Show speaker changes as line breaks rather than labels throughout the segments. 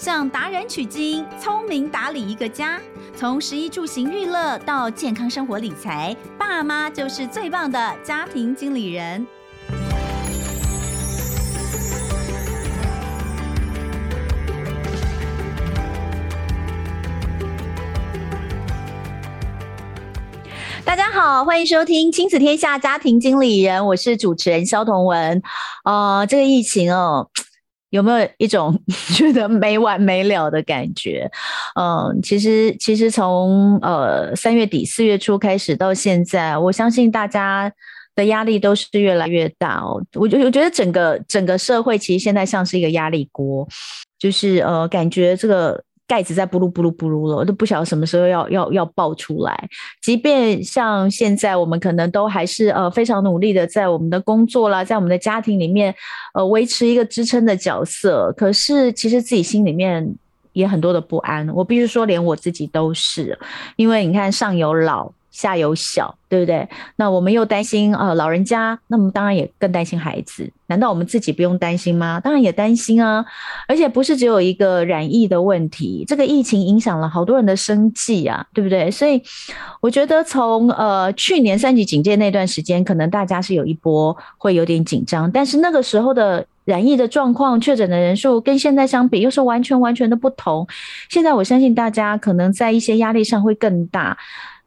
向达人取经，聪明打理一个家。从食衣住行娱乐到健康生活理财，爸妈就是最棒的家庭经理人。大家好，欢迎收听《亲子天下家庭经理人》，我是主持人萧彤雯。呃，这个疫情哦，有没有一种 觉得没完没了的感觉？嗯、其实其实从呃三月底四月初开始到现在，我相信大家的压力都是越来越大哦。我觉我觉得整个整个社会其实现在像是一个压力锅，就是呃感觉这个。盖子在布噜布噜布噜了，我都不晓得什么时候要要要爆出来。即便像现在，我们可能都还是呃非常努力的在我们的工作啦，在我们的家庭里面呃维持一个支撑的角色。可是其实自己心里面也很多的不安。我必须说，连我自己都是，因为你看上有老。下有小，对不对？那我们又担心呃老人家，那么当然也更担心孩子。难道我们自己不用担心吗？当然也担心啊！而且不是只有一个染疫的问题，这个疫情影响了好多人的生计啊，对不对？所以我觉得从呃去年三级警戒那段时间，可能大家是有一波会有点紧张，但是那个时候的染疫的状况、确诊的人数跟现在相比，又是完全完全的不同。现在我相信大家可能在一些压力上会更大。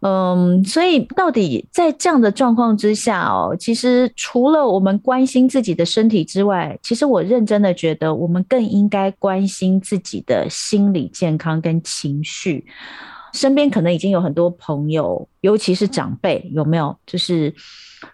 嗯，所以到底在这样的状况之下哦，其实除了我们关心自己的身体之外，其实我认真的觉得，我们更应该关心自己的心理健康跟情绪。身边可能已经有很多朋友，尤其是长辈，有没有？就是。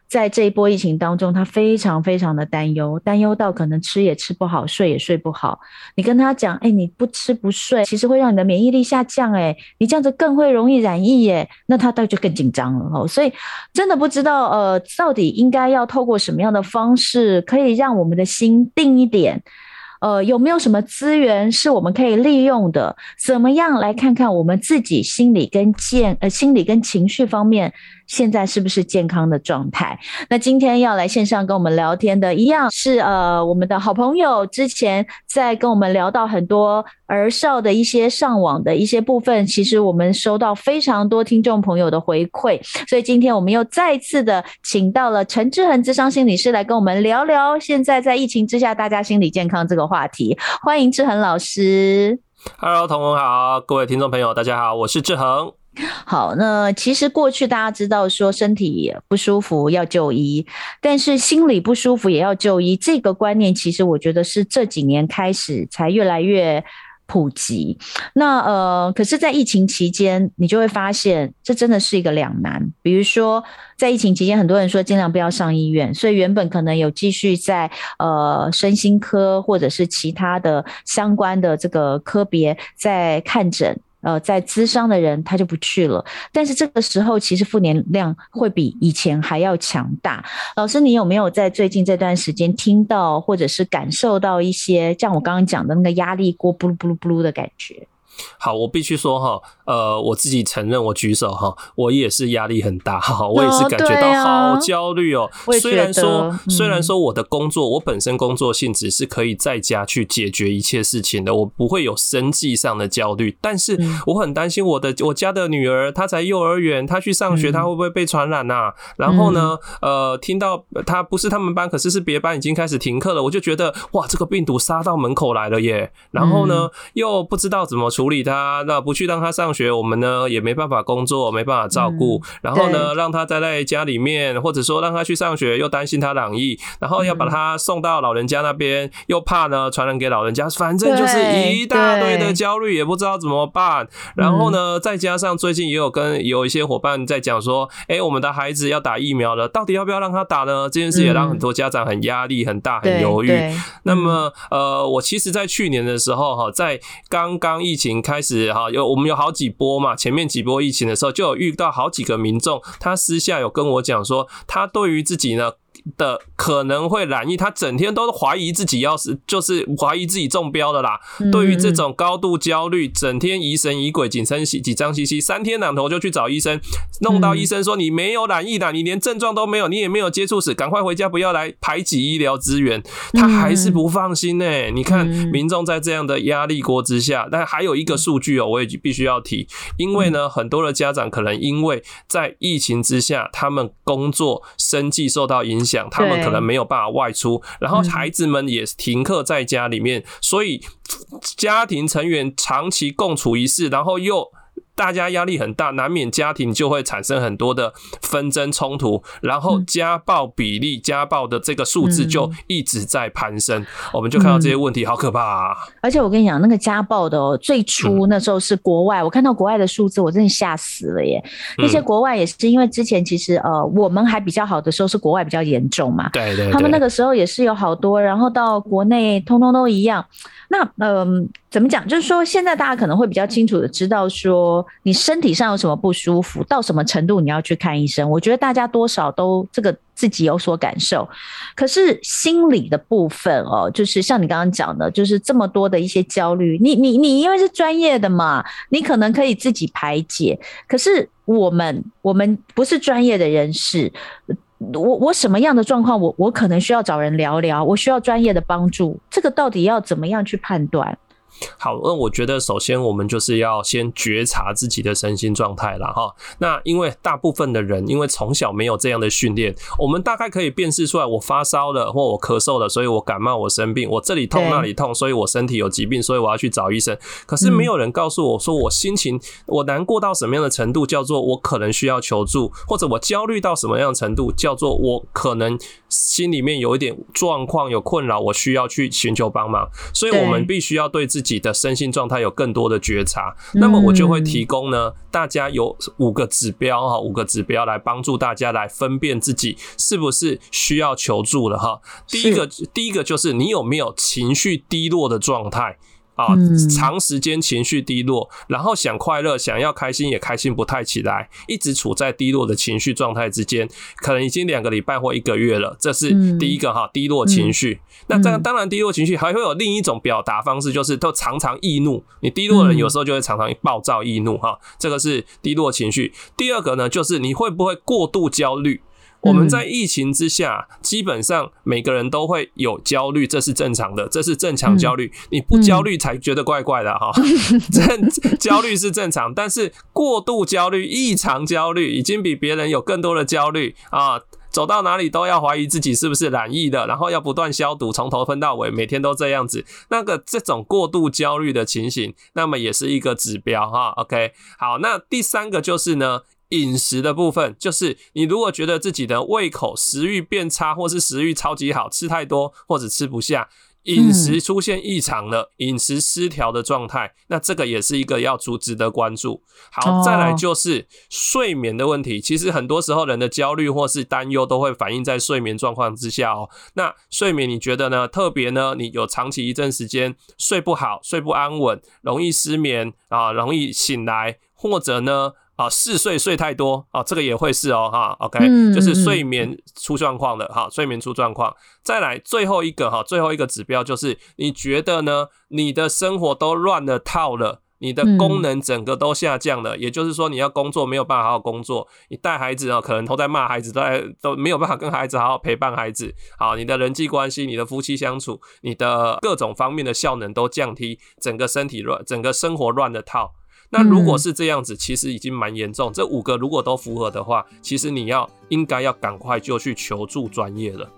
在这一波疫情当中，他非常非常的担忧，担忧到可能吃也吃不好，睡也睡不好。你跟他讲，哎，你不吃不睡，其实会让你的免疫力下降，哎，你这样子更会容易染疫，耶。那他倒就更紧张了哦。所以真的不知道，呃，到底应该要透过什么样的方式，可以让我们的心定一点。呃，有没有什么资源是我们可以利用的？怎么样来看看我们自己心理跟健呃心理跟情绪方面现在是不是健康的状态？那今天要来线上跟我们聊天的一样是呃我们的好朋友，之前在跟我们聊到很多儿少的一些上网的一些部分，其实我们收到非常多听众朋友的回馈，所以今天我们又再次的请到了陈志恒智商心理师来跟我们聊聊现在在疫情之下大家心理健康这个话题，欢迎志恒老师。
Hello，彤雯好，各位听众朋友，大家好，我是志恒。
好，那其实过去大家知道说身体不舒服要就医，但是心理不舒服也要就医，这个观念其实我觉得是这几年开始才越来越普及。那呃，可是，在疫情期间，你就会发现这真的是一个两难。比如说，在疫情期间，很多人说尽量不要上医院，所以原本可能有继续在呃身心科或者是其他的相关的这个科别在看诊。呃，在资商的人他就不去了，但是这个时候其实负能量会比以前还要强大。老师，你有没有在最近这段时间听到或者是感受到一些像我刚刚讲的那个压力锅布噜布噜布噜的感觉？
好，我必须说哈，呃，我自己承认，我举手哈，我也是压力很大哈，我也是感觉到好焦虑哦。虽然说，虽然说我的工作，我本身工作性质是可以在家去解决一切事情的，我不会有生计上的焦虑，但是我很担心我的我家的女儿，她才幼儿园，她去上学，她会不会被传染呐？然后呢，呃，听到她不是他们班，可是是别班已经开始停课了，我就觉得哇，这个病毒杀到门口来了耶。然后呢，又不知道怎么处理。处理他，那不去让他上学，我们呢也没办法工作，没办法照顾。然后呢，让他待在家里面，或者说让他去上学，又担心他染疫，然后要把他送到老人家那边，又怕呢传染给老人家，反正就是一大堆的焦虑，也不知道怎么办。然后呢，再加上最近也有跟有一些伙伴在讲说，哎，我们的孩子要打疫苗了，到底要不要让他打呢？这件事也让很多家长很压力很大，很犹豫。那么，呃，我其实，在去年的时候，哈，在刚刚疫情。开始哈，有我们有好几波嘛，前面几波疫情的时候，就有遇到好几个民众，他私下有跟我讲说，他对于自己呢。的可能会染疫，他整天都怀疑自己要是就是怀疑自己中标的啦。嗯、对于这种高度焦虑，整天疑神疑鬼、紧张兮紧张兮兮，三天两头就去找医生，弄到医生说你没有染疫的，你连症状都没有，你也没有接触史，赶快回家，不要来排挤医疗资源。他还是不放心呢、欸。你看民众在这样的压力锅之下，但还有一个数据哦，我也必须要提，因为呢，很多的家长可能因为在疫情之下，他们工作生计受到影响，他们可能没有办法外出，然后孩子们也停课在家里面，所以家庭成员长期共处一室，然后又。大家压力很大，难免家庭就会产生很多的纷争冲突，然后家暴比例、嗯、家暴的这个数字就一直在攀升，嗯、我们就看到这些问题，好可怕啊！
而且我跟你讲，那个家暴的、哦、最初那时候是国外，嗯、我看到国外的数字，我真的吓死了耶！那些国外也是因为之前其实呃我们还比较好的时候，是国外比较严重嘛，
对，对对，
他们那个时候也是有好多，然后到国内通通都一样。那嗯、呃，怎么讲？就是说，现在大家可能会比较清楚的知道，说你身体上有什么不舒服，到什么程度你要去看医生。我觉得大家多少都这个自己有所感受。可是心理的部分哦，就是像你刚刚讲的，就是这么多的一些焦虑，你你你因为是专业的嘛，你可能可以自己排解。可是我们我们不是专业的人士。我我什么样的状况，我我可能需要找人聊聊，我需要专业的帮助，这个到底要怎么样去判断？
好，那我觉得首先我们就是要先觉察自己的身心状态了哈。那因为大部分的人，因为从小没有这样的训练，我们大概可以辨识出来，我发烧了或我咳嗽了，所以我感冒，我生病，我这里痛那里痛，所以我身体有疾病，所以我要去找医生。可是没有人告诉我说，我心情我难过到什么样的程度，叫做我可能需要求助，或者我焦虑到什么样的程度，叫做我可能心里面有一点状况有困扰，我需要去寻求帮忙。所以我们必须要对自己。自己的身心状态有更多的觉察，那么我就会提供呢，大家有五个指标哈，五个指标来帮助大家来分辨自己是不是需要求助了哈。第一个，第一个就是你有没有情绪低落的状态。啊，长时间情绪低落，然后想快乐，想要开心也开心不太起来，一直处在低落的情绪状态之间，可能已经两个礼拜或一个月了。这是第一个哈，低落情绪。那这当然，低落情绪还会有另一种表达方式，就是都常常易怒。你低落的人有时候就会常常暴躁易怒哈，这个是低落情绪。第二个呢，就是你会不会过度焦虑？我们在疫情之下，基本上每个人都会有焦虑，这是正常的，这是正常焦虑。你不焦虑才觉得怪怪的哈。正焦虑是正常，但是过度焦虑、异常焦虑，已经比别人有更多的焦虑啊。走到哪里都要怀疑自己是不是染疫的，然后要不断消毒，从头喷到尾，每天都这样子。那个这种过度焦虑的情形，那么也是一个指标哈。OK，好，那第三个就是呢。饮食的部分，就是你如果觉得自己的胃口、食欲变差，或是食欲超级好，吃太多或者吃不下，饮食出现异常了，饮食失调的状态，那这个也是一个要足值得关注。好，再来就是睡眠的问题。其实很多时候人的焦虑或是担忧都会反映在睡眠状况之下哦。那睡眠你觉得呢？特别呢，你有长期一阵时间睡不好、睡不安稳，容易失眠啊，容易醒来，或者呢？啊，嗜睡睡太多啊，这个也会是哦，哈，OK，就是睡眠出状况的哈，睡眠出状况。再来最后一个哈，最后一个指标就是你觉得呢？你的生活都乱了套了，你的功能整个都下降了，也就是说你要工作没有办法好好工作，你带孩子啊，可能都在骂孩子，都在都没有办法跟孩子好好陪伴孩子。好，你的人际关系、你的夫妻相处、你的各种方面的效能都降低，整个身体乱，整个生活乱了套。那如果是这样子，其实已经蛮严重。这五个如果都符合的话，其实你要应该要赶快就去求助专业了。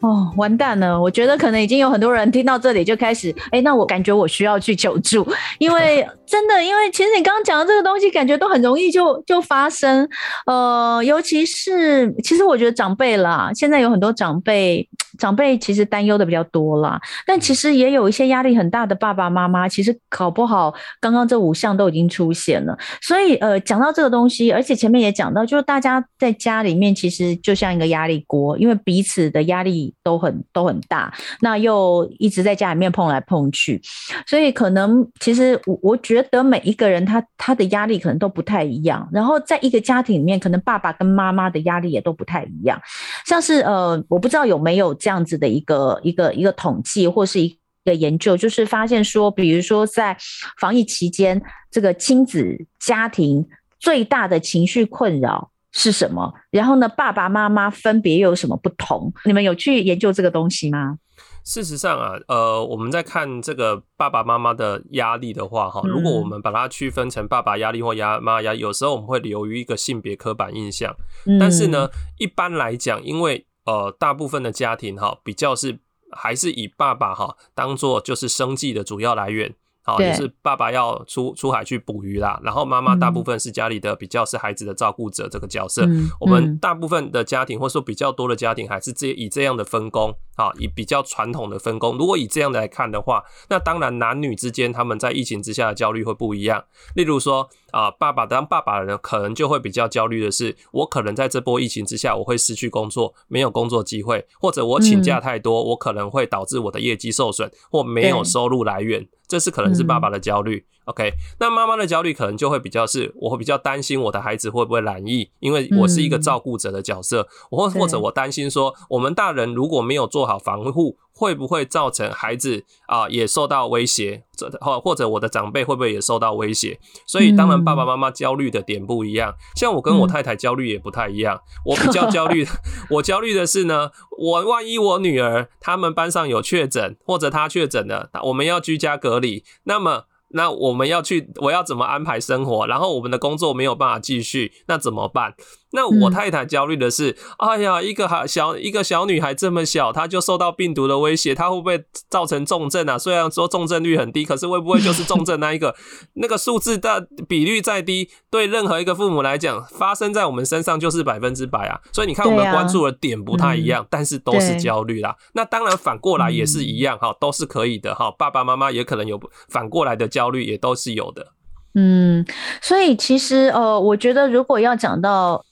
哦，完蛋了！我觉得可能已经有很多人听到这里就开始，哎，那我感觉我需要去求助，因为 真的，因为其实你刚刚讲的这个东西，感觉都很容易就就发生。呃，尤其是其实我觉得长辈啦，现在有很多长辈。长辈其实担忧的比较多啦，但其实也有一些压力很大的爸爸妈妈，其实搞不好刚刚这五项都已经出现了。所以呃，讲到这个东西，而且前面也讲到，就是大家在家里面其实就像一个压力锅，因为彼此的压力都很都很大，那又一直在家里面碰来碰去，所以可能其实我我觉得每一个人他他的压力可能都不太一样，然后在一个家庭里面，可能爸爸跟妈妈的压力也都不太一样，像是呃，我不知道有没有这样子的一个一个一个统计或是一个研究，就是发现说，比如说在防疫期间，这个亲子家庭最大的情绪困扰是什么？然后呢，爸爸妈妈分别又有什么不同？你们有去研究这个东西吗？
事实上啊，呃，我们在看这个爸爸妈妈的压力的话，哈，如果我们把它区分成爸爸压力或压妈压力，有时候我们会流于一个性别刻板印象。但是呢，一般来讲，因为呃，大部分的家庭哈，比较是还是以爸爸哈当做就是生计的主要来源。好，也是爸爸要出出海去捕鱼啦，然后妈妈大部分是家里的比较是孩子的照顾者这个角色。嗯、我们大部分的家庭或者说比较多的家庭还是这以这样的分工，好，以比较传统的分工。如果以这样的来看的话，那当然男女之间他们在疫情之下的焦虑会不一样。例如说啊，爸爸当爸爸的人可能就会比较焦虑的是，我可能在这波疫情之下我会失去工作，没有工作机会，或者我请假太多，我可能会导致我的业绩受损或没有收入来源。这是可能是爸爸的焦虑。OK，那妈妈的焦虑可能就会比较是，我会比较担心我的孩子会不会懒意，因为我是一个照顾者的角色，或、嗯、或者我担心说，我们大人如果没有做好防护，会不会造成孩子啊、呃、也受到威胁，或或者我的长辈会不会也受到威胁？所以当然爸爸妈妈焦虑的点不一样，像我跟我太太焦虑也不太一样。我比较焦虑，我焦虑的是呢，我万一我女儿他们班上有确诊，或者她确诊了，我们要居家隔离，那么。那我们要去，我要怎么安排生活？然后我们的工作没有办法继续，那怎么办？那我太太焦虑的是，嗯、哎呀，一个孩小一个小女孩这么小，她就受到病毒的威胁，她会不会造成重症啊？虽然说重症率很低，可是会不会就是重症那一个？那个数字的比率再低，对任何一个父母来讲，发生在我们身上就是百分之百啊。所以你看，我们关注的点不太一样，啊嗯、但是都是焦虑啦。那当然反过来也是一样哈，都是可以的哈。爸爸妈妈也可能有反过来的焦虑，也都是有的。
嗯，所以其实呃，我觉得如果要讲到。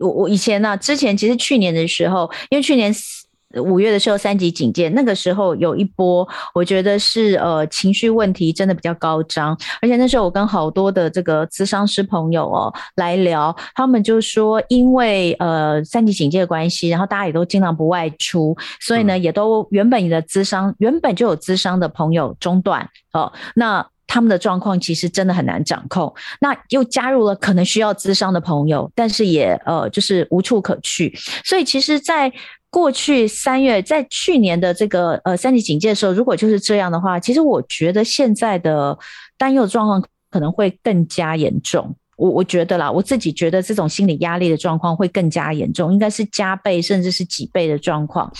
我我以前呢、啊，之前其实去年的时候，因为去年五月的时候三级警戒，那个时候有一波，我觉得是呃情绪问题真的比较高涨，而且那时候我跟好多的这个咨商师朋友哦来聊，他们就说因为呃三级警戒的关系，然后大家也都尽量不外出，所以呢也都原本你的咨商原本就有咨商的朋友中断哦，那。他们的状况其实真的很难掌控，那又加入了可能需要咨商的朋友，但是也呃就是无处可去，所以其实，在过去三月，在去年的这个呃三级警戒的时候，如果就是这样的话，其实我觉得现在的担忧状况可能会更加严重。我我觉得啦，我自己觉得这种心理压力的状况会更加严重，应该是加倍甚至是几倍的状况。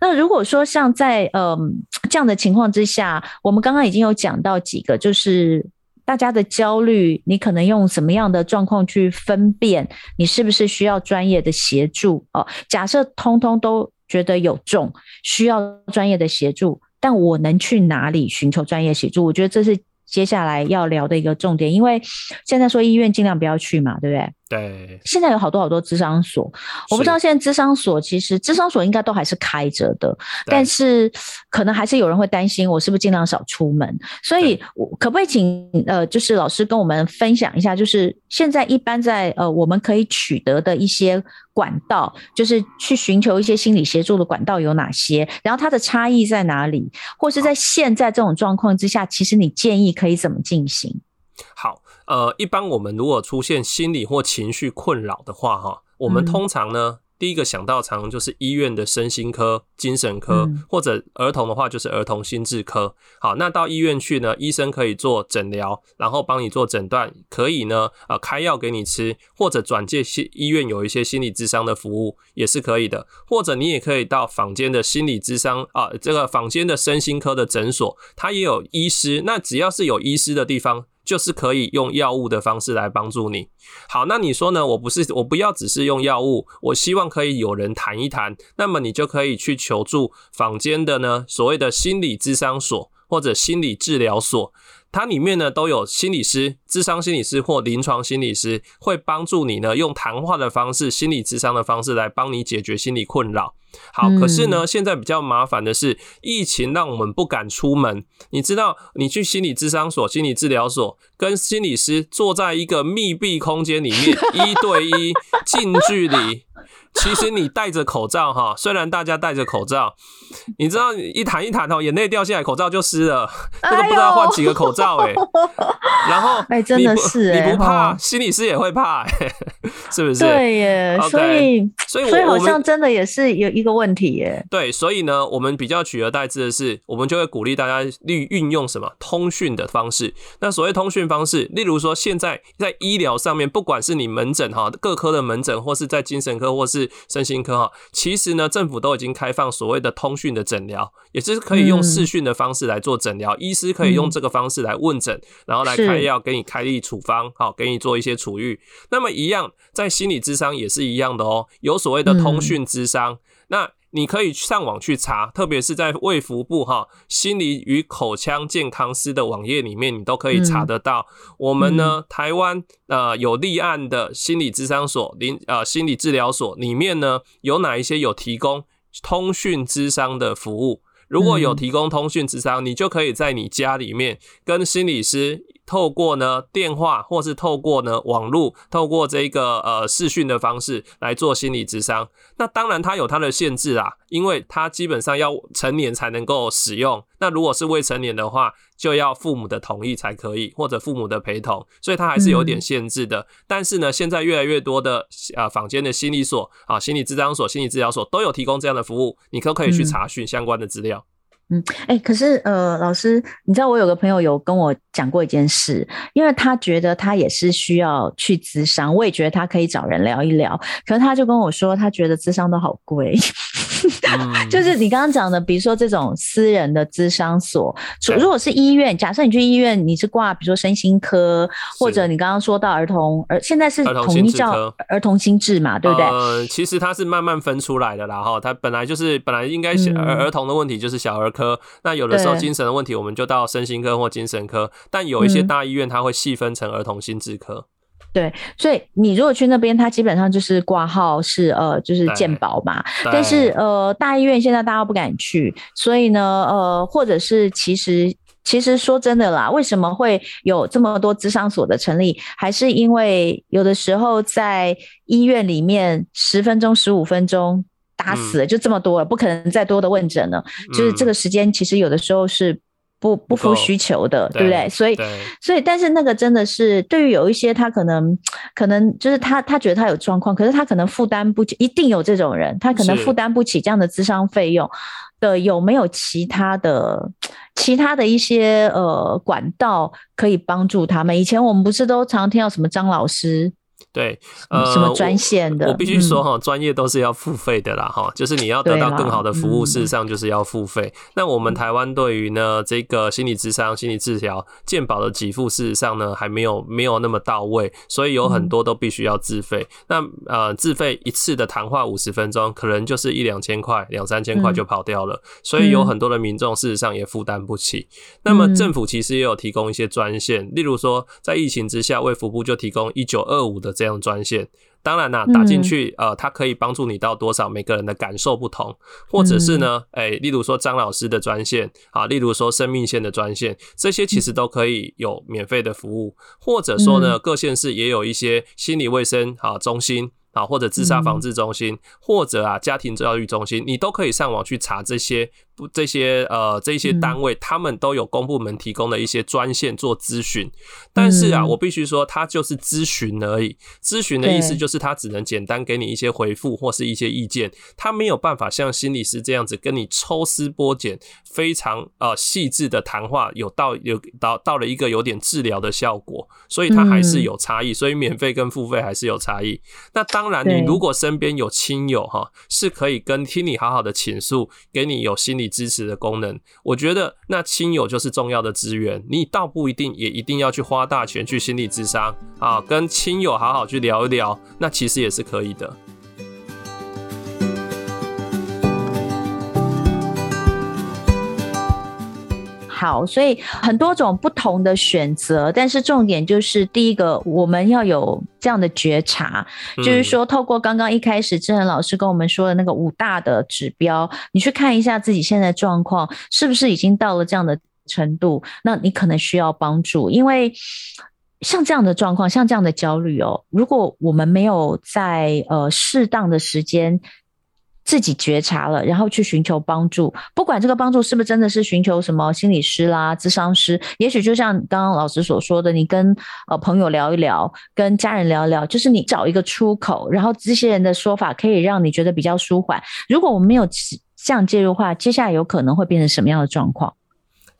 那如果说像在嗯这样的情况之下，我们刚刚已经有讲到几个，就是大家的焦虑，你可能用什么样的状况去分辨你是不是需要专业的协助哦？假设通通都觉得有重，需要专业的协助，但我能去哪里寻求专业协助？我觉得这是。接下来要聊的一个重点，因为现在说医院尽量不要去嘛，对不对？
对。
现在有好多好多咨商所，我不知道现在咨商所其实咨商所应该都还是开着的，但是可能还是有人会担心我是不是尽量少出门。所以，我可不可以请呃，就是老师跟我们分享一下，就是现在一般在呃我们可以取得的一些管道，就是去寻求一些心理协助的管道有哪些？然后它的差异在哪里？或是在现在这种状况之下，其实你建议可以怎么进行？
好，呃，一般我们如果出现心理或情绪困扰的话，哈，我们通常呢。嗯第一个想到常常就是医院的身心科、精神科，或者儿童的话就是儿童心智科。好，那到医院去呢，医生可以做诊疗，然后帮你做诊断，可以呢，呃，开药给你吃，或者转介心医院有一些心理咨商的服务也是可以的，或者你也可以到坊间的心理咨商啊，这个坊间的身心科的诊所，它也有医师，那只要是有医师的地方。就是可以用药物的方式来帮助你。好，那你说呢？我不是，我不要只是用药物，我希望可以有人谈一谈。那么你就可以去求助坊间的呢，所谓的心理咨商所或者心理治疗所。它里面呢都有心理师、智商心理师或临床心理师，会帮助你呢用谈话的方式、心理咨商的方式来帮你解决心理困扰。好，可是呢现在比较麻烦的是疫情让我们不敢出门。你知道，你去心理智商所、心理治疗所，跟心理师坐在一个密闭空间里面，一对一、近距离。其实你戴着口罩哈，虽然大家戴着口罩，你知道一弹一弹哦，眼泪掉下来，口罩就湿了，这个不知道换几个口罩哎、欸。然后，哎，
真的是
你不怕，心理师也会怕哎，是不是？
对耶，所以，所以，所以好像真的也是有一个问题耶。
对，所以呢，我们比较取而代之的是，我们就会鼓励大家利运用什么通讯的方式。那所谓通讯方式，例如说现在在医疗上面，不管是你门诊哈，各科的门诊，或是在精神科，或是身心科哈，其实呢，政府都已经开放所谓的通讯的诊疗，也就是可以用视讯的方式来做诊疗，医师可以用这个方式来问诊，然后来开药，给你开立处方，好，给你做一些处遇。那么一样，在心理智商也是一样的哦，有所谓的通讯智商，那。你可以上网去查，特别是在卫福部哈心理与口腔健康师的网页里面，你都可以查得到。嗯、我们呢，台湾呃有立案的心理咨商所、临呃心理治疗所里面呢，有哪一些有提供通讯咨商的服务？如果有提供通讯咨商，你就可以在你家里面跟心理师。透过呢电话，或是透过呢网络，透过这个呃视讯的方式来做心理咨商。那当然它有它的限制啊，因为它基本上要成年才能够使用。那如果是未成年的话，就要父母的同意才可以，或者父母的陪同，所以它还是有点限制的。嗯、但是呢，现在越来越多的啊坊间的心理所啊、心理咨商所、心理治疗所都有提供这样的服务，你可不可以去查询相关的资料。
嗯，哎、欸，可是呃，老师，你知道我有个朋友有跟我讲过一件事，因为他觉得他也是需要去咨商，我也觉得他可以找人聊一聊，可是他就跟我说，他觉得咨商都好贵。就是你刚刚讲的，比如说这种私人的咨商所，如果是医院，假设你去医院，你是挂比如说身心科，或者你刚刚说到儿童，而现在是统一叫儿童心智嘛，对不对？
呃，其实它是慢慢分出来的啦，哈，它本来就是本来应该儿儿童的问题就是小儿科，嗯、那有的时候精神的问题我们就到身心科或精神科，但有一些大医院它会细分成儿童心智科。
对，所以你如果去那边，它基本上就是挂号是呃，就是健保嘛。但是呃，大医院现在大家不敢去，所以呢，呃，或者是其实其实说真的啦，为什么会有这么多智商所的成立？还是因为有的时候在医院里面十分钟、十五分钟打死了，就这么多了，不可能再多的问诊了。就是这个时间，其实有的时候是。不不符需求的，对不对？所以所以，但是那个真的是对于有一些他可能可能就是他他觉得他有状况，可是他可能负担不起，一定有这种人，他可能负担不起这样的咨商费用的，有没有其他的其他的一些呃管道可以帮助他们？以前我们不是都常听到什么张老师？
对，呃，
什么专线的？
我，我必须说哈，专业都是要付费的啦，哈、嗯，就是你要得到更好的服务，事实上就是要付费。嗯、那我们台湾对于呢这个心理智商、心理治疗、健保的给付，事实上呢还没有没有那么到位，所以有很多都必须要自费。嗯、那呃，自费一次的谈话五十分钟，可能就是一两千块、两三千块就跑掉了，嗯、所以有很多的民众事实上也负担不起。嗯、那么政府其实也有提供一些专线，例如说在疫情之下，卫福部就提供一九二五的。这样专线，当然啦，打进去，呃，它可以帮助你到多少？每个人的感受不同，或者是呢，哎，例如说张老师的专线啊，例如说生命线的专线，这些其实都可以有免费的服务，或者说呢，各县市也有一些心理卫生啊中心。啊，或者自杀防治中心，或者啊家庭教育中心，你都可以上网去查这些不这些呃这些单位，他们都有公部门提供的一些专线做咨询。但是啊，我必须说，它就是咨询而已。咨询的意思就是，他只能简单给你一些回复或是一些意见，他没有办法像心理师这样子跟你抽丝剥茧，非常呃细致的谈话，有到有到到了一个有点治疗的效果。所以它还是有差异，所以免费跟付费还是有差异。那当当然，你如果身边有亲友哈，是可以跟听你好好的倾诉，给你有心理支持的功能，我觉得那亲友就是重要的资源。你倒不一定也一定要去花大钱去心理咨商啊，跟亲友好好去聊一聊，那其实也是可以的。
好，所以很多种不同的选择，但是重点就是第一个，我们要有这样的觉察，嗯、就是说，透过刚刚一开始志恒老师跟我们说的那个五大的指标，你去看一下自己现在状况是不是已经到了这样的程度，那你可能需要帮助，因为像这样的状况，像这样的焦虑哦，如果我们没有在呃适当的时间。自己觉察了，然后去寻求帮助，不管这个帮助是不是真的是寻求什么心理师啦、智商师，也许就像刚刚老师所说的，你跟呃朋友聊一聊，跟家人聊一聊，就是你找一个出口，然后这些人的说法可以让你觉得比较舒缓。如果我们没有这样介入的话，接下来有可能会变成什么样的状况？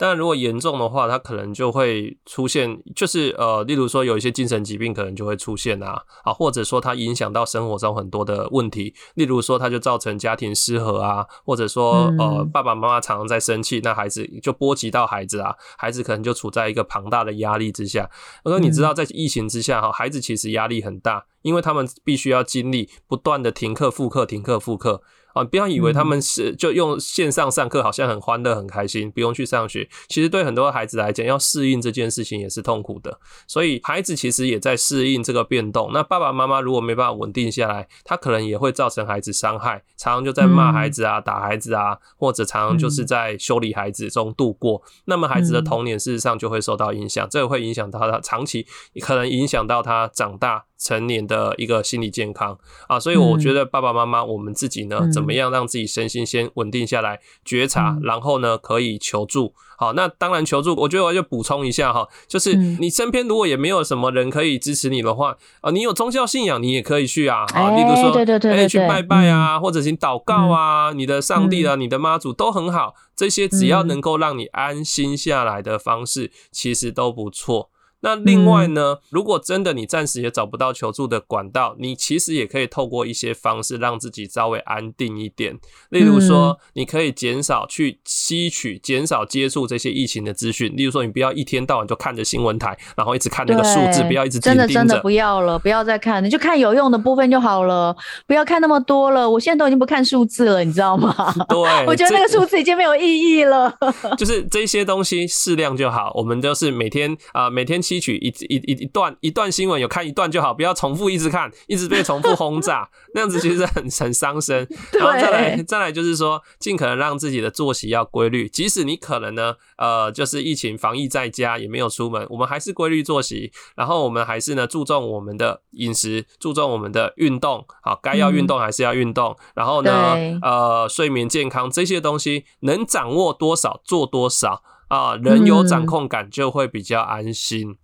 但如果严重的话，它可能就会出现，就是呃，例如说有一些精神疾病可能就会出现啊，啊，或者说它影响到生活中很多的问题，例如说它就造成家庭失和啊，或者说呃爸爸妈妈常常在生气，那孩子就波及到孩子啊，孩子可能就处在一个庞大的压力之下。而你知道在疫情之下哈，孩子其实压力很大，因为他们必须要经历不断的停课复课、停课复课。啊，不要以为他们是就用线上上课，好像很欢乐、很开心，不用去上学。其实对很多孩子来讲，要适应这件事情也是痛苦的。所以孩子其实也在适应这个变动。那爸爸妈妈如果没办法稳定下来，他可能也会造成孩子伤害，常常就在骂孩子啊、打孩子啊，或者常常就是在修理孩子中度过。那么孩子的童年事实上就会受到影响，这个会影响到他长期，可能影响到他长大。成年的一个心理健康。啊，所以我觉得爸爸妈妈，我们自己呢，嗯、怎么样让自己身心先稳定下来，觉察，嗯、然后呢，可以求助。好，那当然求助，我觉得我就补充一下哈，就是你身边如果也没有什么人可以支持你的话，啊，你有宗教信仰，你也可以去啊，啊，例如说，
对对对，
哎，去拜拜啊，嗯、或者请祷告啊，你的上帝啊，嗯、你的妈祖都很好，这些只要能够让你安心下来的方式，其实都不错。那另外呢，如果真的你暂时也找不到求助的管道，你其实也可以透过一些方式让自己稍微安定一点。例如说，你可以减少去吸取、减少接触这些疫情的资讯。例如说，你不要一天到晚就看着新闻台，然后一直看那个数字，不要一直。真的真的不要
了，不要再看，你就看有用的部分就好了，不要看那么多了。我现在都已经不看数字了，你知道吗？
对，
我觉得那个数字已经没有意义了。
就是这些东西适量就好。我们都是每天啊、呃，每天。吸取一一一一段一段新闻，有看一段就好，不要重复一直看，一直被重复轰炸，那样子其实很很伤身。然后再来再来就是说，尽可能让自己的作息要规律，即使你可能呢，呃，就是疫情防疫在家也没有出门，我们还是规律作息，然后我们还是呢注重我们的饮食，注重我们的运动，好，该要运动还是要运动，嗯、然后呢，呃，睡眠健康这些东西能掌握多少做多少。啊，人有掌控感就会比较安心。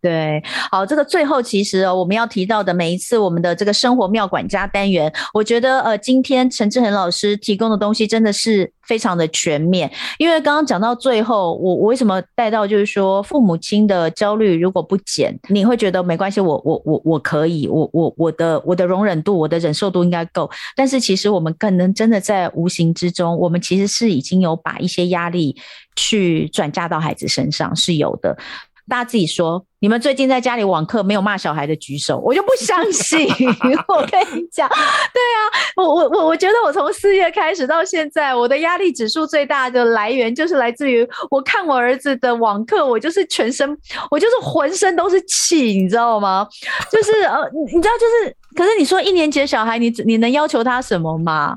对，好，这个最后其实哦，我们要提到的每一次我们的这个生活妙管家单元，我觉得呃，今天陈志恒老师提供的东西真的是非常的全面。因为刚刚讲到最后，我我为什么带到就是说，父母亲的焦虑如果不减，你会觉得没关系，我我我我可以，我我我的我的容忍度，我的忍受度应该够。但是其实我们可能真的在无形之中，我们其实是已经有把一些压力去转嫁到孩子身上，是有的。大家自己说，你们最近在家里网课没有骂小孩的举手，我就不相信。我跟你讲，对啊，我我我我觉得我从四月开始到现在，我的压力指数最大的来源就是来自于我看我儿子的网课，我就是全身，我就是浑身都是气，你知道吗？就是呃，你知道就是。可是你说一年级的小孩，你你能要求他什么吗？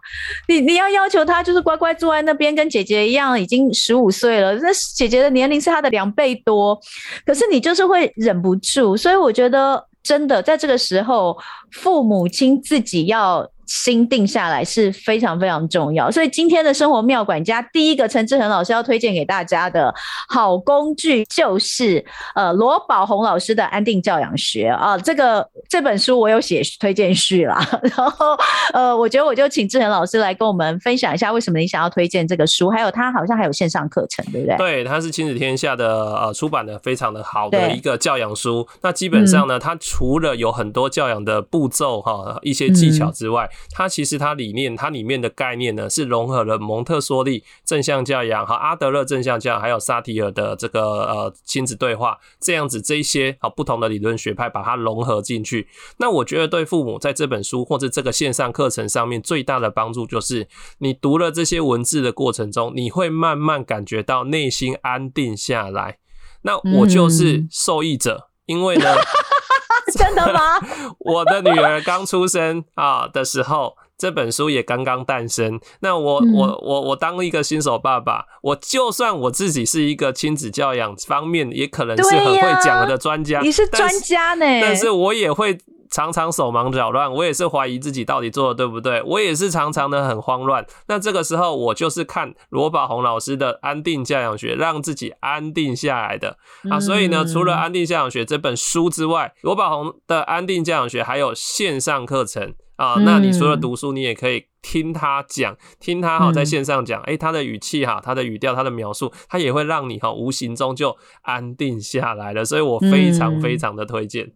你你要要求他就是乖乖坐在那边，跟姐姐一样，已经十五岁了，那姐姐的年龄是他的两倍多，可是你就是会忍不住，所以我觉得真的在这个时候，父母亲自己要。心定下来是非常非常重要，所以今天的生活妙管家第一个陈志恒老师要推荐给大家的好工具就是呃罗宝红老师的安定教养学啊，这个这本书我有写推荐序啦，然后呃我觉得我就请志恒老师来跟我们分享一下为什么你想要推荐这个书，还有他好像还有线上课程，对不对？
对，它是亲子天下的呃出版的非常的好的一个教养书，那基本上呢，它除了有很多教养的步骤哈一些技巧之外，它其实它理念，它里面的概念呢，是融合了蒙特梭利正向教养和阿德勒正向教养，还有萨提尔的这个呃亲子对话这样子这一些啊不同的理论学派，把它融合进去。那我觉得对父母在这本书或者这个线上课程上面最大的帮助，就是你读了这些文字的过程中，你会慢慢感觉到内心安定下来。那我就是受益者，嗯、因为呢。
真的吗？
我的女儿刚出生啊的时候，这本书也刚刚诞生。那我、嗯、我我我当一个新手爸爸，我就算我自己是一个亲子教养方面也可能是很会讲的专家，
你是专家呢，
但是我也会。常常手忙脚乱，我也是怀疑自己到底做的对不对，我也是常常的很慌乱。那这个时候，我就是看罗宝红老师的《安定教养学》，让自己安定下来的啊。所以呢，除了《安定教养学》这本书之外，罗宝红的《安定教养学》还有线上课程啊。那你除了读书，你也可以听他讲，听他哈在线上讲，诶，他的语气哈，他的语调，他的描述，他也会让你哈无形中就安定下来了。所以我非常非常的推荐。
嗯，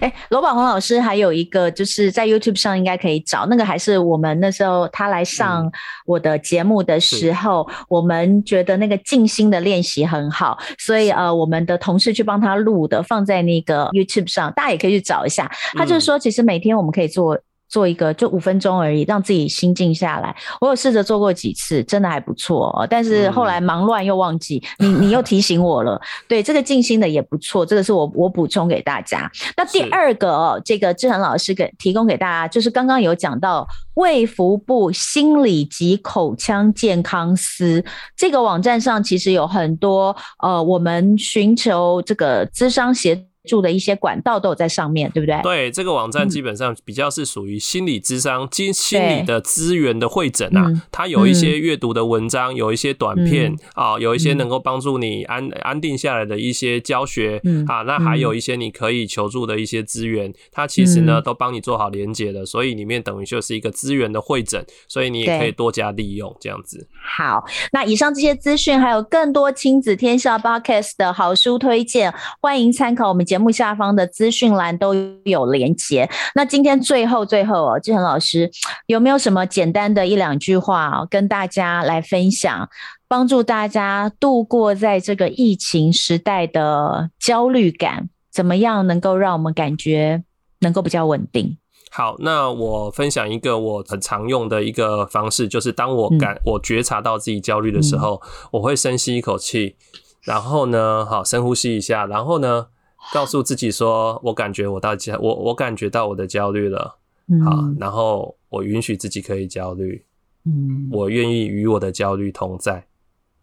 哎、欸，罗宝红老师还有一个，就是在 YouTube 上应该可以找，那个还是我们那时候他来上我的节目的时候，嗯、我们觉得那个静心的练习很好，所以呃，我们的同事去帮他录的，放在那个 YouTube 上，大家也可以去找一下。他就是说，其实每天我们可以做。做一个就五分钟而已，让自己心静下来。我有试着做过几次，真的还不错。但是后来忙乱又忘记，嗯、你你又提醒我了。对，这个静心的也不错，这个是我我补充给大家。那第二个哦，这个志恒老师给提供给大家，就是刚刚有讲到卫福部心理及口腔健康司这个网站上，其实有很多呃，我们寻求这个咨商协。住的一些管道都有在上面，对不对？
对，这个网站基本上比较是属于心理咨商、心、嗯、心理的资源的会诊啊。它有一些阅读的文章，嗯、有一些短片啊、嗯，有一些能够帮助你安安定下来的一些教学、嗯、啊。那还有一些你可以求助的一些资源，它其实呢都帮你做好连接的，所以里面等于就是一个资源的会诊，所以你也可以多加利用这样子。
好，那以上这些资讯还有更多亲子天下 Podcast 的好书推荐，欢迎参考我们节目下方的资讯栏都有连结。那今天最后最后哦，志恒老师有没有什么简单的一两句话哦，跟大家来分享，帮助大家度过在这个疫情时代的焦虑感？怎么样能够让我们感觉能够比较稳定？
好，那我分享一个我很常用的一个方式，就是当我感、嗯、我觉察到自己焦虑的时候、嗯，我会深吸一口气，然后呢，好，深呼吸一下，然后呢，告诉自己说，我感觉我到焦，我我感觉到我的焦虑了，好，然后我允许自己可以焦虑，嗯，我愿意与我的焦虑同在，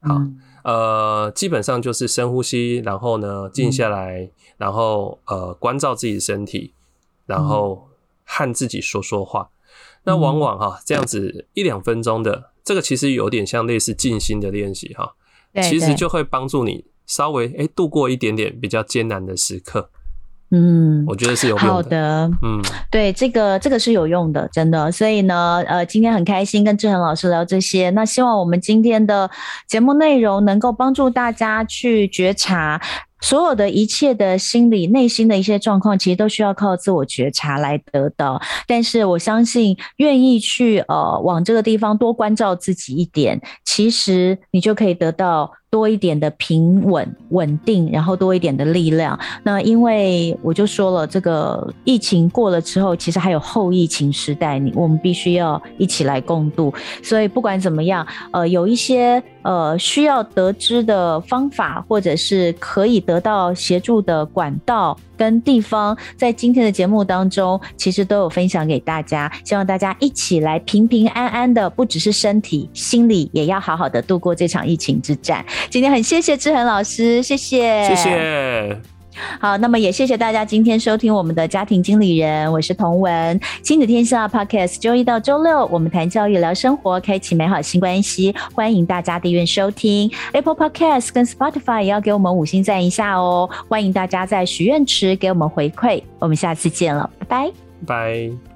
好，呃，基本上就是深呼吸，然后呢，静下来，然后呃，关照自己的身体，然后和自己说说话，那往往哈这样子一两分钟的，这个其实有点像类似静心的练习哈，其实就会帮助你。稍微诶、欸、度过一点点比较艰难的时刻，嗯，我觉得是有用的。
好的，嗯，对，这个这个是有用的，真的。所以呢，呃，今天很开心跟志恒老师聊这些。那希望我们今天的节目内容能够帮助大家去觉察。所有的一切的心理内心的一些状况，其实都需要靠自我觉察来得到。但是我相信，愿意去呃往这个地方多关照自己一点，其实你就可以得到多一点的平稳稳定，然后多一点的力量。那因为我就说了，这个疫情过了之后，其实还有后疫情时代，你我们必须要一起来共度。所以不管怎么样，呃，有一些。呃，需要得知的方法，或者是可以得到协助的管道跟地方，在今天的节目当中，其实都有分享给大家。希望大家一起来平平安安的，不只是身体，心里也要好好的度过这场疫情之战。今天很谢谢志恒老师，谢谢，
谢谢。
好，那么也谢谢大家今天收听我们的家庭经理人，我是童文，亲子天下 Podcast，周一到周六我们谈教育、聊生活，开启美好新关系，欢迎大家订阅收听。Apple Podcast 跟 Spotify，也要给我们五星赞一下哦，欢迎大家在许愿池给我们回馈，我们下次见了，拜拜，
拜。